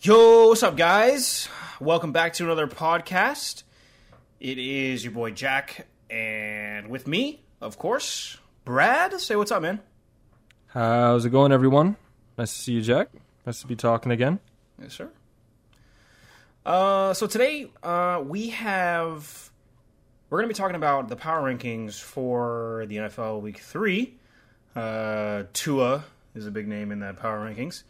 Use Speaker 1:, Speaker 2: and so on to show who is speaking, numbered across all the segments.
Speaker 1: Yo, what's up, guys? Welcome back to another podcast. It is your boy Jack, and with me, of course, Brad. Say what's up, man.
Speaker 2: How's it going, everyone? Nice to see you, Jack. Nice to be talking again.
Speaker 1: Yes, sir. Uh, so today, uh, we have we're going to be talking about the power rankings for the NFL Week Three. Uh, Tua is a big name in that power rankings.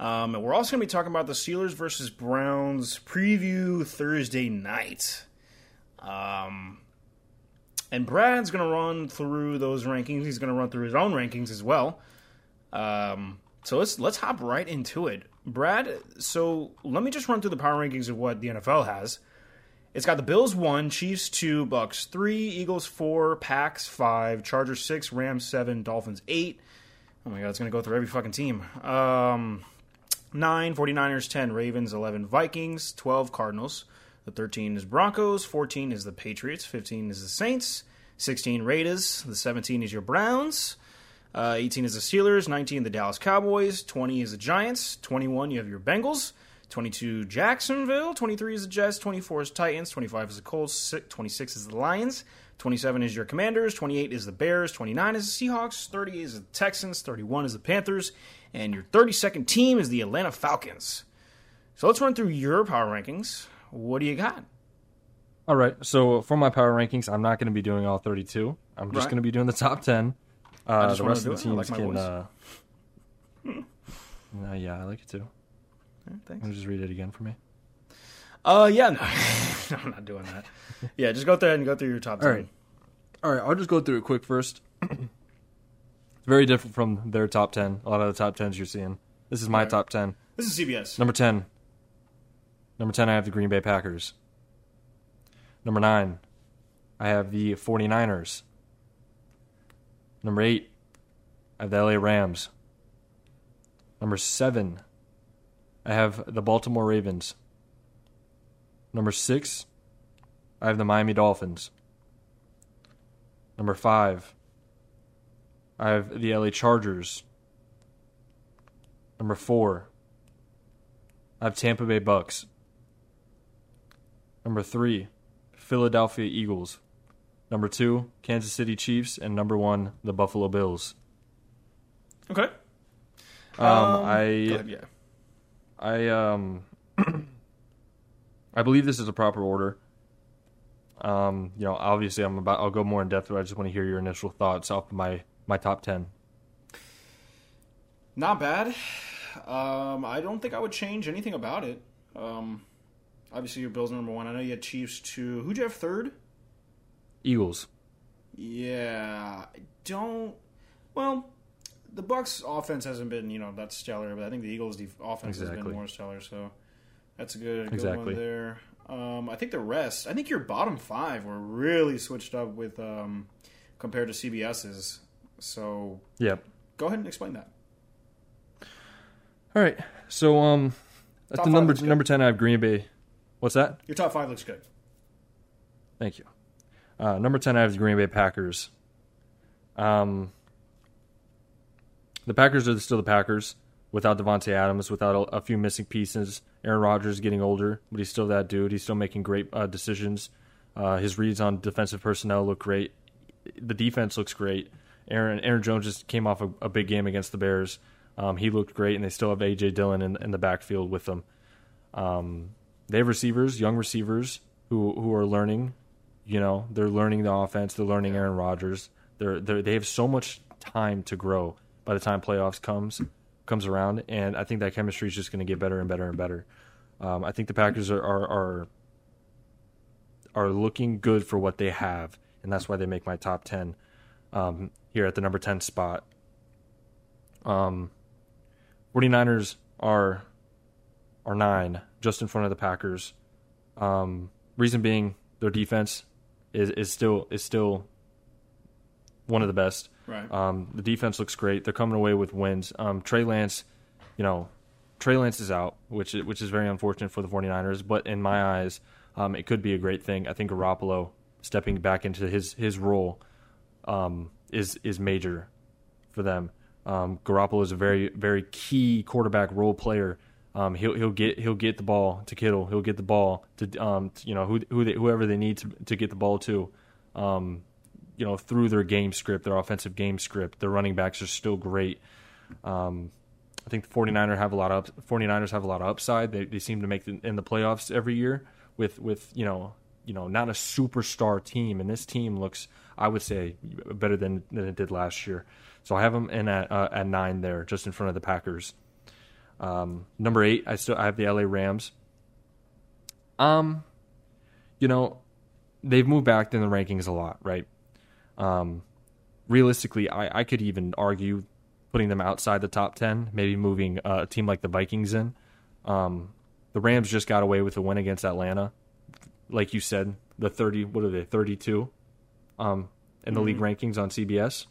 Speaker 1: Um, and we're also going to be talking about the Steelers versus Browns preview Thursday night. Um, and Brad's going to run through those rankings. He's going to run through his own rankings as well. Um, so let's let's hop right into it, Brad. So let me just run through the power rankings of what the NFL has. It's got the Bills one, Chiefs two, Bucks three, Eagles four, Packs five, Chargers six, Rams seven, Dolphins eight. Oh my god, it's gonna go through every fucking team. Um, 9, 49ers 10, Ravens 11, Vikings 12, Cardinals. The 13 is Broncos, 14 is the Patriots, 15 is the Saints, 16 Raiders, the 17 is your Browns, uh, 18 is the Steelers, 19 the Dallas Cowboys, 20 is the Giants, 21 you have your Bengals, 22 Jacksonville, 23 is the Jets, 24 is Titans, 25 is the Colts, 26 is the Lions, 27 is your Commanders, 28 is the Bears, 29 is the Seahawks, 30 is the Texans, 31 is the Panthers, and your 32nd team is the Atlanta Falcons. So let's run through your power rankings. What do you got?
Speaker 2: All right. So for my power rankings, I'm not going to be doing all 32. I'm just
Speaker 1: Right.
Speaker 2: going to be doing the top 10. Uh,
Speaker 1: just
Speaker 2: the rest
Speaker 1: do
Speaker 2: of the teams
Speaker 1: like
Speaker 2: can. Uh, uh, yeah, I like it too.
Speaker 1: Thanks.
Speaker 2: Can you just read it again for me?
Speaker 1: Uh, yeah, no, I'm not doing that. Yeah, just go through and go through your top 10.
Speaker 2: All right. All right. I'll just go through it quick first. it's very different from their top 10. A lot of the top 10s you're seeing. This is my
Speaker 1: Right.
Speaker 2: top 10.
Speaker 1: This is CBS.
Speaker 2: Number 10. Number 10, I have the Green Bay Packers. Number 9, I have the 49ers. Number 8, I have the LA Rams. Number 7, I have the Baltimore Ravens. Number 6, I have the Miami Dolphins. Number 5, I have the LA Chargers. Number 4, I have Tampa Bay Bucks. Number three, Philadelphia Eagles. Number two, Kansas City Chiefs, and number one, the Buffalo Bills.
Speaker 1: Okay.
Speaker 2: Um,
Speaker 1: Um,
Speaker 2: I
Speaker 1: ahead, yeah.
Speaker 2: I um I believe this is a proper order. Um, you know, obviously I'm about I'll go more in depth, but I just want to hear your initial thoughts off of my my top ten.
Speaker 1: Not bad. Um, I don't think I would change anything about it. Um, obviously, your Bills number one. I know you had Chiefs two. Who'd you have third?
Speaker 2: Eagles.
Speaker 1: Yeah, I don't. Well, the Bucks' offense hasn't been you know that stellar, but I think the Eagles' def- offense has been more stellar. So that's a good, good
Speaker 2: Exactly.
Speaker 1: one there. Um, I think the rest. I think your bottom five were really switched up with um, compared to CBS's. So
Speaker 2: yeah,
Speaker 1: go ahead and explain that.
Speaker 2: All right. So um at
Speaker 1: Top
Speaker 2: the number number ten I have Green Bay. What's that?
Speaker 1: Your top five looks good.
Speaker 2: Thank you. Uh, number 10, I have the Green Bay Packers. Um, the Packers are still the Packers without Davante Adams, without a, a few missing pieces. Aaron Rodgers is getting older, but he's still that dude. He's still making great uh, decisions. Uh, his reads on defensive personnel look great. The defense looks great. Aaron Aaron Jones just came off a, a big game against the Bears. Um, he looked great, and they still have AJ Dillon in, in the backfield with them. Um, they have receivers, young receivers who who are learning. You know, they're learning the offense. They're learning Aaron Rodgers. They're, they're they have so much time to grow by the time playoffs comes comes around, and I think that chemistry is just going to get better and better and better. Um, I think the Packers are, are are are looking good for what they have, and that's why they make my top ten um, here at the number ten spot. Um, 49ers are are nine, just in front of the Packers. Um, reason being, their defense is, is still is still one of the best.
Speaker 1: Right.
Speaker 2: Um, the defense looks great. They're coming away with wins. Um, Trey Lance, you know, Trey Lance is out, which which is very unfortunate for the 49ers. But in my eyes, um, it could be a great thing. I think Garoppolo stepping back into his his role um, is is major for them. Um, Garoppolo is a very very key quarterback role player Um, he'll he'll get he'll get the ball to Kittle. He'll get the ball to um, to, you know who, who they, whoever they need to to get the ball to. Um, you know through their game script, their offensive game script. Their running backs are still great. Um, I think the 49ers have a lot of 49ers have a lot of upside. They they seem to make the, in the playoffs every year with with you know you know not a superstar team, and this team looks I would say better than than it did last year. So I have them in at uh, at nine there, just in front of the Packers. Um, number eight, I still I have the LA Rams. Um, you know, they've moved back in the rankings a lot, right? Um, realistically, I, I could even argue putting them outside the top ten, maybe moving uh, a team like the Vikings in. Um, the Rams just got away with a win against Atlanta, like you said, the thirty. What are they? Thirty-two, um, in the mm-hmm. league rankings on CBS.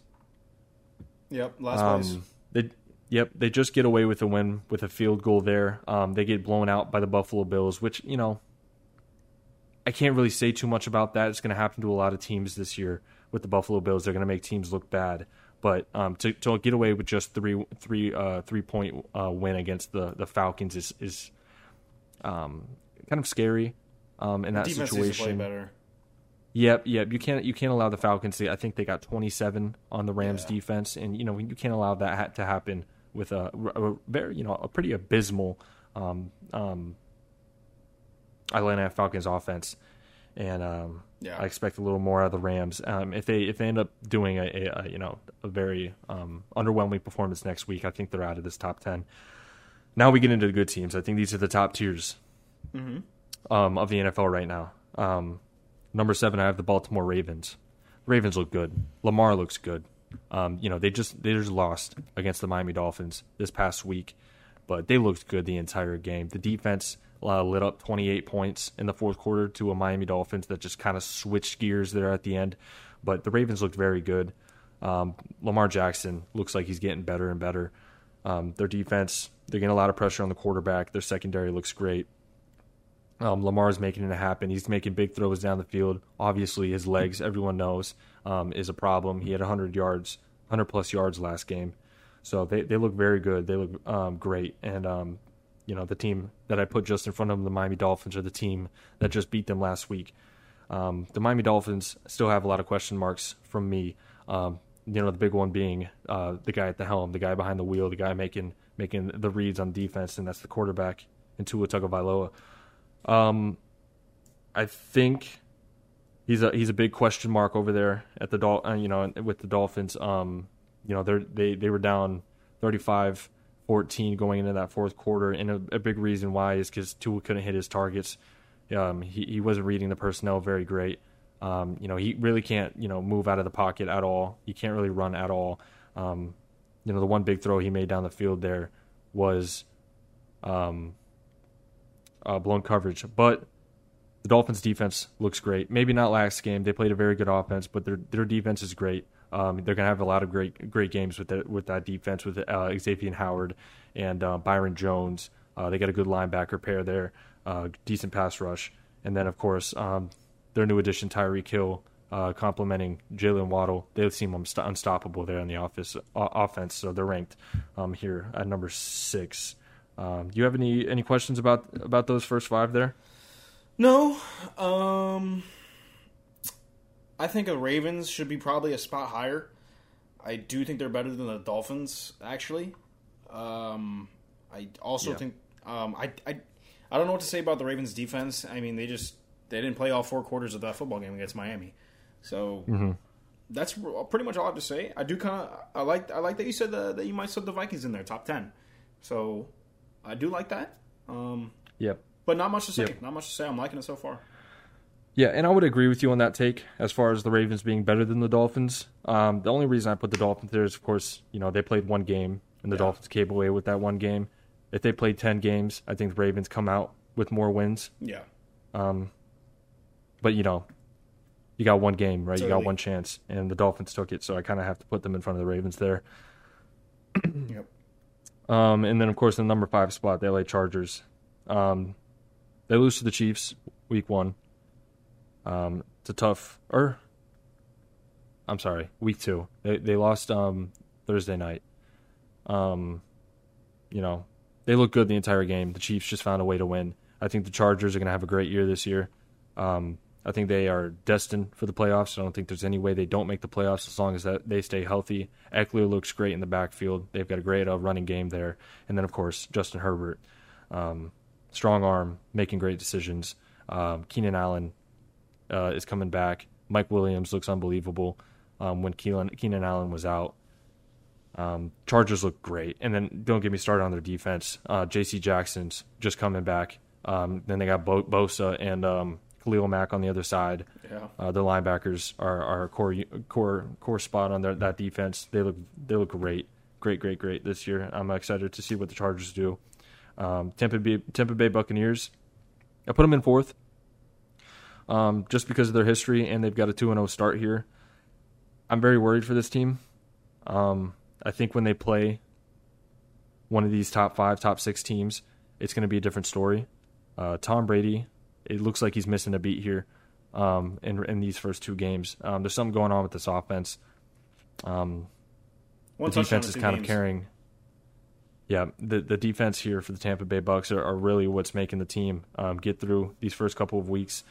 Speaker 1: Yep, last um, place.
Speaker 2: They, yep, they just get away with a win with a field goal there. Um, they get blown out by the Buffalo Bills, which you know, I can't really say too much about that. It's going to happen to a lot of teams this year with the Buffalo Bills. They're going to make teams look bad. But um, to, to get away with just three three uh, three point uh, win against the, the Falcons is is um, kind of scary um, in that
Speaker 1: Defense
Speaker 2: situation.
Speaker 1: better.
Speaker 2: Yep, yep. You can't you can't allow the Falcons to. I think they got 27 on the Rams yeah. defense, and you know you can't allow that to happen with a, a very you know a pretty abysmal um, um, Atlanta Falcons offense. And um, yeah. I expect a little more out of the Rams. Um, if they if they end up doing a, a, a you know a very um, underwhelming performance next week, I think they're out of this top ten. Now we get into the good teams. I think these are the top tiers mm-hmm. Um, of the NFL right now. Um, Number seven, I have the Baltimore Ravens. Ravens look good. Lamar looks good. Um, you know, they just they just lost against the Miami Dolphins this past week, but they looked good the entire game. The defense uh, lit up 28 points in the fourth quarter to a Miami Dolphins that just kind of switched gears there at the end. But the Ravens looked very good. Um, Lamar Jackson looks like he's getting better and better. Um, their defense, they're getting a lot of pressure on the quarterback. Their secondary looks great. Um, Lamar's making it happen. He's making big throws down the field. Obviously, his legs, everyone knows, um, is a problem. He had 100 yards, 100 plus yards last game. So they, they look very good. They look um, great. And, um, you know, the team that I put just in front of them, the Miami Dolphins, are the team that just beat them last week. Um, the Miami Dolphins still have a lot of question marks from me. Um, you know, the big one being uh, the guy at the helm, the guy behind the wheel, the guy making making the reads on defense, and that's the quarterback, in Tua Tagovailoa. Um, I think he's a he's a big question mark over there at the Dol- uh, you know with the Dolphins. Um, you know they they they were down 35 14 going into that fourth quarter, and a, a big reason why is because Tua couldn't hit his targets. Um, he he wasn't reading the personnel very great. Um, you know he really can't you know move out of the pocket at all. He can't really run at all. Um, you know the one big throw he made down the field there was um, uh, blown coverage. But the Dolphins' defense looks great. Maybe not last game; they played a very good offense, but their their defense is great. Um, they're going to have a lot of great great games with that with that defense with uh, Xavier Howard and uh, Byron Jones. Uh, they got a good linebacker pair there, uh, decent pass rush, and then of course um, their new addition Tyreek Hill. Uh, complementing Jalen Waddle, they seem unstoppable there in the office, offense. So they're ranked um, here at number six. Um, do you have any any questions about about those first five there?
Speaker 1: No. Um, I think the Ravens should be probably a spot higher. I do think they're better than the Dolphins, actually. Um, I also yeah. think um, I, I I don't know what to say about the Ravens defense. I mean, they just they didn't play all four quarters of that football game against Miami, so mm-hmm. that's pretty much all I have to say. I do kind of I like I like that you said the, that you might set the Vikings in there top ten. So I do like that. Um,
Speaker 2: yep.
Speaker 1: But not much to say. Yep. Not much to say. I'm liking it so far.
Speaker 2: Yeah, and I would agree with you on that take as far as the Ravens being better than the Dolphins. Um, the only reason I put the Dolphins there is, of course, you know they played one game and the yeah. Dolphins came away with that one game. If they played ten games, I think the Ravens come out with more wins.
Speaker 1: Yeah.
Speaker 2: Um, but you know, you got one game, right? Totally. You got one chance, and the Dolphins took it, so I kind of have to put them in front of the Ravens there.
Speaker 1: yep.
Speaker 2: Um, and then, of course, the number five spot, the LA Chargers. Um, they lose to the Chiefs week one. Um, it's a tough, or I'm sorry, week two. They they lost um, Thursday night. Um, you know, they look good the entire game. The Chiefs just found a way to win. I think the Chargers are going to have a great year this year. Um, I think they are destined for the playoffs. I don't think there's any way they don't make the playoffs as long as that they stay healthy. Ekeler looks great in the backfield. They've got a great uh, running game there, and then of course Justin Herbert, um, strong arm, making great decisions. Um, Keenan Allen uh, is coming back. Mike Williams looks unbelievable um, when Keenan, Keenan Allen was out. Um, Chargers look great, and then don't get me started on their defense. Uh, J.C. Jackson's just coming back. Um, then they got Bo- Bosa and um, Khalil Mack on the other side.
Speaker 1: Yeah.
Speaker 2: Uh, the linebackers are, are a core core core spot on their, that defense. They look they look great, great, great, great this year. I'm excited to see what the Chargers do. Um, Tampa Bay Tampa Bay Buccaneers. I put them in fourth, um, just because of their history and they've got a two and zero start here. I'm very worried for this team. Um, I think when they play one of these top five, top six teams, it's going to be a different story. Uh, Tom Brady, it looks like he's missing a beat here um, in in these first two games. Um, there's something going on with this offense. Um, the defense is kind
Speaker 1: games.
Speaker 2: of carrying. Yeah, the the defense here for the Tampa Bay Bucks are, are really what's making the team um, get through these first couple of weeks.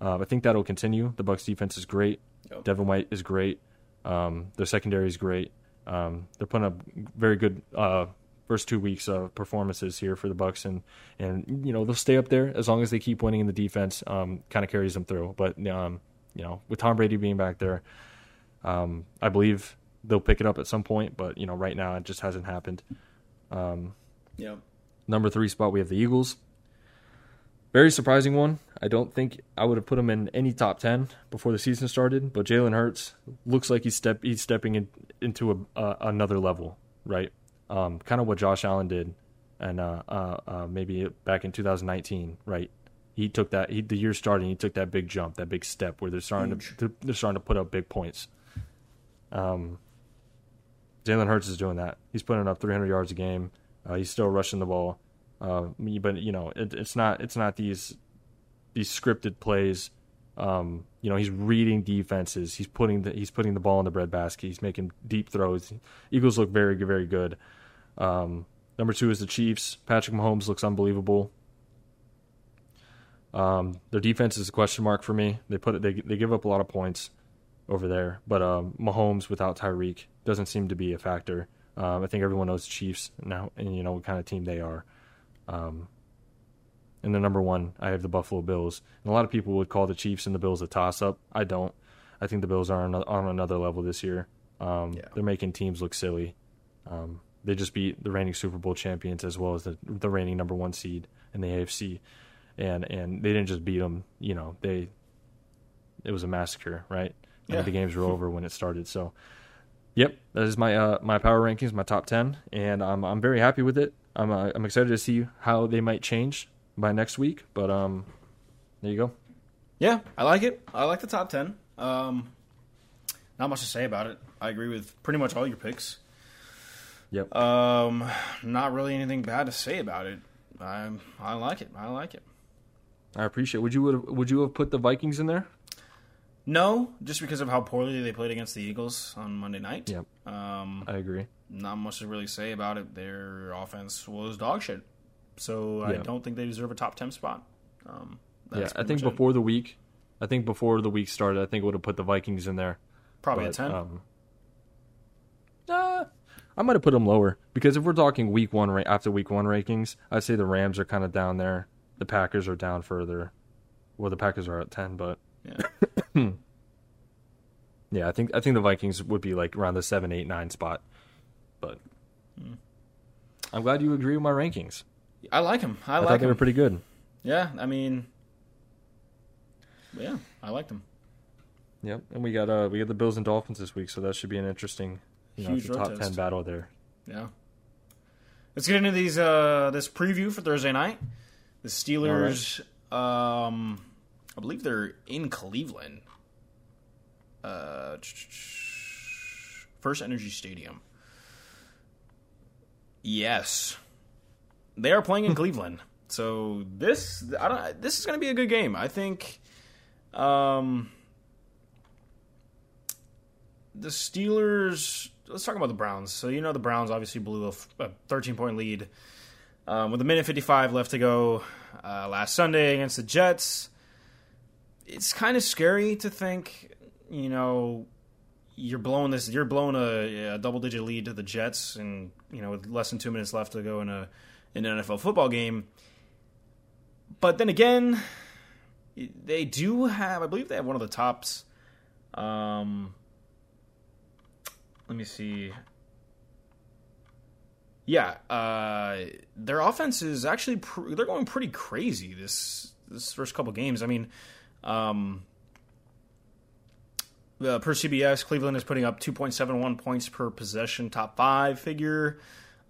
Speaker 2: Uh, I think that'll continue. The Bucks defense is great.
Speaker 1: Yep.
Speaker 2: Devin White is great. Um, their secondary is great. Um, they're putting up very good uh, first two weeks of performances here for the Bucks, and and you know they'll stay up there as long as they keep winning in the defense. Um, kind of carries them through. But um, you know, with Tom Brady being back there, um, I believe they'll pick it up at some point. But you know, right now it just hasn't happened. Um,
Speaker 1: Yeah.
Speaker 2: number three spot we have the Eagles. Very surprising one. I don't think I would have put him in any top ten before the season started, but Jalen Hurts looks like he's step he's stepping in, into a, uh, another level, right? Um, kind of what Josh Allen did, and uh, uh, uh, maybe back in 2019, right? He took that he, the year starting, he took that big jump, that big step where they're starting to they're starting to put up big points. Um, Jalen Hurts is doing that. He's putting up 300 yards a game. Uh, he's still rushing the ball, uh, but you know it, it's not it's not these these scripted plays. Um, you know he's reading defenses. He's putting the he's putting the ball in the breadbasket. He's making deep throws. Eagles look very very good. Um, number two is the Chiefs. Patrick Mahomes looks unbelievable. Um, their defense is a question mark for me. They put it, they they give up a lot of points over there, but um, Mahomes without Tyreek doesn't seem to be a factor. Um, I think everyone knows Chiefs now, and you know what kind of team they are. Um, and the number one, I have the Buffalo Bills. And a lot of people would call the Chiefs and the Bills a toss up. I don't. I think the Bills are on, on another level this year. Um,
Speaker 1: Yeah.
Speaker 2: They're making teams look silly. Um, they just beat the reigning Super Bowl champions as well as the, the reigning number one seed in the AFC, and and they didn't just beat them. You know, they it was a massacre, right?
Speaker 1: Yeah.
Speaker 2: the games were over when it started. So, yep, that is my uh, my power rankings, my top ten, and I'm I'm very happy with it. I'm uh, I'm excited to see how they might change by next week. But um, there you go.
Speaker 1: Yeah, I like it. I like the top ten. Um, not much to say about it. I agree with pretty much all your picks.
Speaker 2: Yep.
Speaker 1: Um, not really anything bad to say about it. I I like it. I like it.
Speaker 2: I appreciate. Would you would would you have put the Vikings in there?
Speaker 1: No, just because of how poorly they played against the Eagles on Monday night.
Speaker 2: Yep.
Speaker 1: Um,
Speaker 2: I agree.
Speaker 1: not much to really say about it. Their offense was dog shit. So I don't think they deserve a top ten spot. Um,
Speaker 2: Yeah, I think
Speaker 1: much it.
Speaker 2: before the week, I think before the week started, I think it would have put the Vikings in there.
Speaker 1: probably
Speaker 2: but,
Speaker 1: a ten.
Speaker 2: Um, uh, I might have put them lower because if we're talking week one ra- after week one rankings, I'd say the Rams are kind of down there. The Packers are down further. Well, the Packers are at ten, but
Speaker 1: yeah.
Speaker 2: yeah, I think I think the Vikings would be like around the seven, eight, nine spot. But
Speaker 1: Hmm.
Speaker 2: I'm glad you agree with my rankings.
Speaker 1: I like them. I,
Speaker 2: I,
Speaker 1: like
Speaker 2: thought they were pretty good.
Speaker 1: yeah, I mean, yeah, I liked them.
Speaker 2: Yep, and we got uh we got the Bills and Dolphins this week, so that should be an interesting, you know,
Speaker 1: Huge
Speaker 2: top ten battle there.
Speaker 1: Yeah. Let's get into these uh this preview for Thursday night. The Steelers um I believe they're in Cleveland. Uh First Energy Stadium. Yes. They are playing in Cleveland. So this I don't this is going to be a good game. I think um the Steelers. Let's talk about the Browns. So you know the Browns obviously blew a 13 point lead Um, with a minute 55 left to go uh, last Sunday against the Jets, it's kind of scary to think, you know, you're blowing this, you're blowing a, a double digit lead to the Jets, and you know, with less than two minutes left to go in a in an NFL football game. But then again, they do have, I believe they have one of the tops. Um, let me see. Yeah, uh, their offense is actually pr- they're going pretty crazy this this first couple games. I mean, um, uh, per CBS, Cleveland is putting up 2.71 points per possession, top five figure.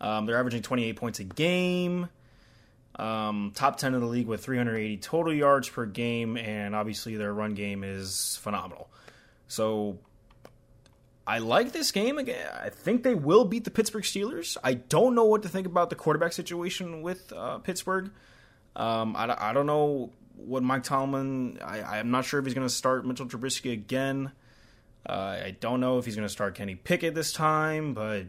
Speaker 1: Um, they're averaging 28 points a game. Um, top 10 in the league with 380 total yards per game, and obviously their run game is phenomenal. So I like this game. Again, I think they will beat the Pittsburgh Steelers. I don't know what to think about the quarterback situation with uh, Pittsburgh. Um, I, I don't know what Mike Tomlin. I, I'm not sure if he's going to start Mitchell Trubisky again. Uh, I don't know if he's going to start Kenny Pickett this time, but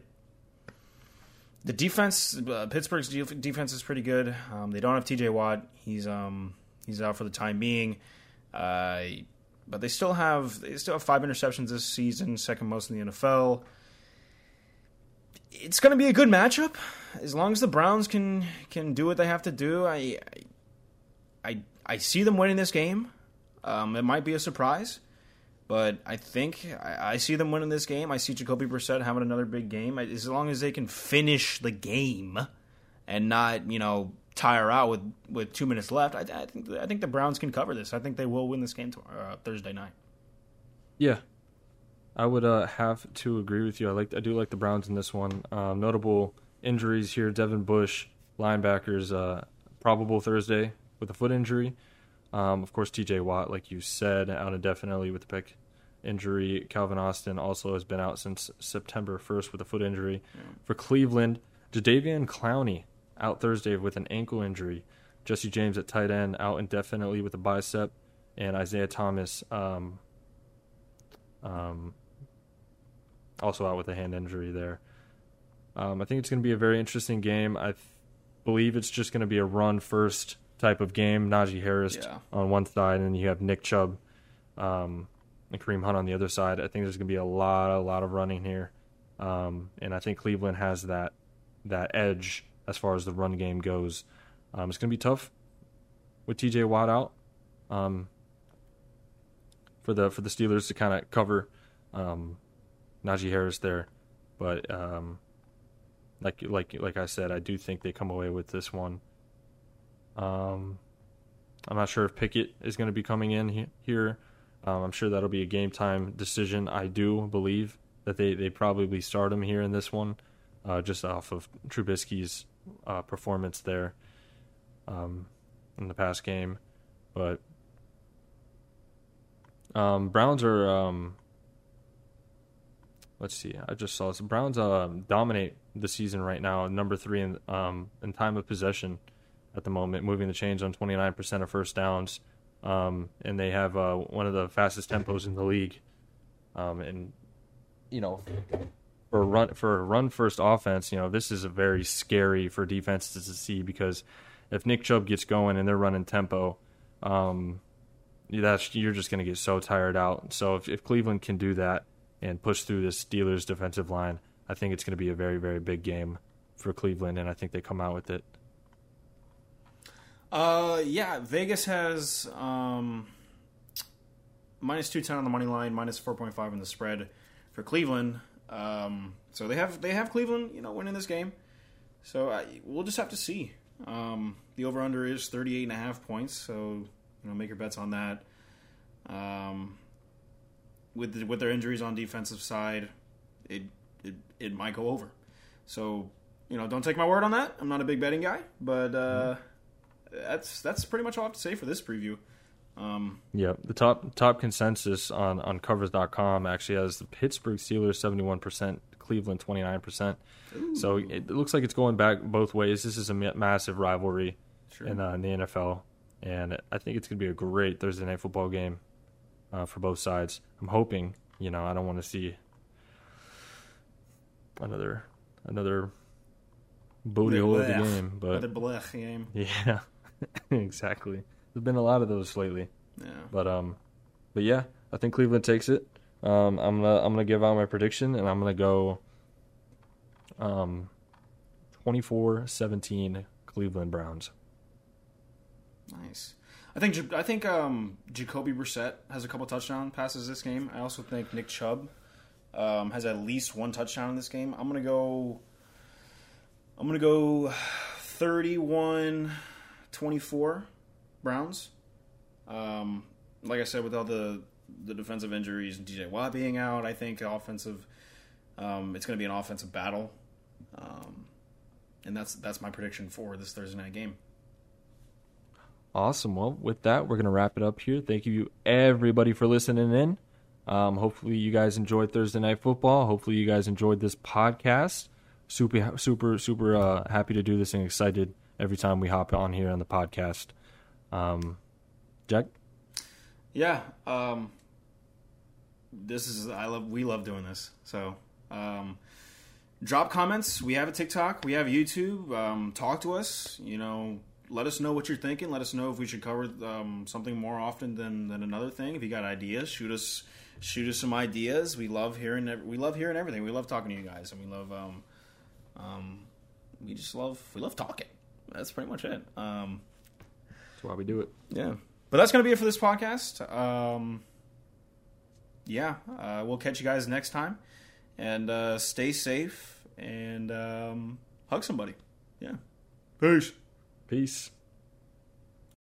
Speaker 1: the defense, uh, Pittsburgh's defense is pretty good. Um, they don't have T.J. Watt; he's um, he's out for the time being. Uh, but they still have they still have five interceptions this season, second most in the NFL. It's going to be a good matchup as long as the Browns can can do what they have to do. I I I see them winning this game. Um, it might be a surprise, but I think I, I, see them winning this game. I see Jacoby Brissett having another big game. As long as they can finish the game and not you know tire out with, with two minutes left, I, I, think I think the Browns can cover this. I think they will win this game tomorrow, uh, Thursday night.
Speaker 2: Yeah, I would uh, have to agree with you. I like I do like the Browns in this one. Um, notable injuries here: Devin Bush, linebackers, uh, probable Thursday with a foot injury. Um, of course, T.J. Watt, like you said, out indefinitely with the pec injury. Calvin Austin also has been out since September 1st with a foot injury. Yeah. For Cleveland, Jadeveon Clowney out Thursday with an ankle injury. Jesse James at tight end out indefinitely with a bicep, and Isaiah Thomas um, um, also out with a hand injury there. Um, I think it's going to be a very interesting game. I th- believe it's just going to be a run first type of game. Najee Harris yeah. on one side, and you have Nick Chubb um, and Kareem Hunt on the other side. I think there's going to be a lot, a lot of running here, um, and I think Cleveland has that that edge as far as the run game goes. Um, it's going to be tough with T.J. Watt out um, for the for the Steelers to kind of cover um, Najee Harris there, but um, like like like I said, I do think they come away with this one. Um, I'm not sure if Pickett is going to be coming in he- here. Um, I'm sure that'll be a game time decision. I do believe that they, they probably start him here in this one, uh, just off of Trubisky's uh, performance there um, in the past game. But um, Browns are. Um, let's see. I just saw this. Browns uh, dominate the season right now, number three in um, in time of possession at the moment, moving the chains on 29% of first downs, um, and they have uh, one of the fastest tempos in the league. Um, and you know, for run for a run first offense, you know, this is a very scary for defenses to see because if Nick Chubb gets going and they're running tempo, um, that's you're just going to get so tired out. So if, if Cleveland can do that and push through this Steelers defensive line, I think it's going to be a very very big game for Cleveland, and I think they come out with it.
Speaker 1: Uh, yeah, Vegas has um, minus two ten on the money line, minus four point five in the spread for Cleveland. Um, so they have they have Cleveland, you know, winning this game. So I, we'll just have to see. Um, the over under is 38 and a half points, so you know make your bets on that. Um, with the, with their injuries on defensive side, it, it it might go over. So you know, don't take my word on that. I'm not a big betting guy, but uh, that's that's pretty much all I have to say for this preview. Um,
Speaker 2: yeah, the top top consensus on on covers.com actually has the Pittsburgh Steelers 71%, Cleveland 29%. So it, looks like it's going back both ways. This is a massive rivalry sure. in, uh, in, the NFL, and I think it's going to be a great Thursday night football game uh, for both sides. I'm hoping, you know, I don't want to see another another booty hole of the game. But
Speaker 1: the blech game.
Speaker 2: yeah, exactly. There's been a lot of those lately.
Speaker 1: Yeah.
Speaker 2: But um, but yeah, I think Cleveland takes it. Um, I'm gonna I'm gonna give out my prediction, and I'm gonna go um, 24-17 Cleveland Browns.
Speaker 1: Nice. I think I think um, Jacoby Brissett has a couple touchdown passes this game. I also think Nick Chubb um, has at least one touchdown in this game. I'm gonna go. I'm gonna go 31-24 Browns. Um, like I said, with all the the defensive injuries and T.J. Watt being out, I think offensive. Um, it's going to be an offensive battle, um, and that's that's my prediction for this Thursday night game.
Speaker 2: Awesome. Well, with that, we're gonna wrap it up here. Thank you everybody for listening in. Um, hopefully, you guys enjoyed Thursday night football. Hopefully, you guys enjoyed this podcast. Super, super, super uh, happy to do this and excited every time we hop on here on the podcast. Um, Jack.
Speaker 1: Yeah, um, this is I love we love doing this. So, um, drop comments. We have a TikTok. We have YouTube. Um, talk to us. You know, let us know what you're thinking. Let us know if we should cover um, something more often than, than another thing. If you got ideas, shoot us shoot us some ideas. We love hearing we love hearing everything. We love talking to you guys, and we love um, um, we just love we love talking. That's pretty much it. Um,
Speaker 2: That's why we do it.
Speaker 1: yeah. But that's going to be it for this podcast. Um, yeah. Uh, we'll catch you guys next time. And uh, stay safe and um, hug somebody. Yeah. Peace.
Speaker 2: Peace.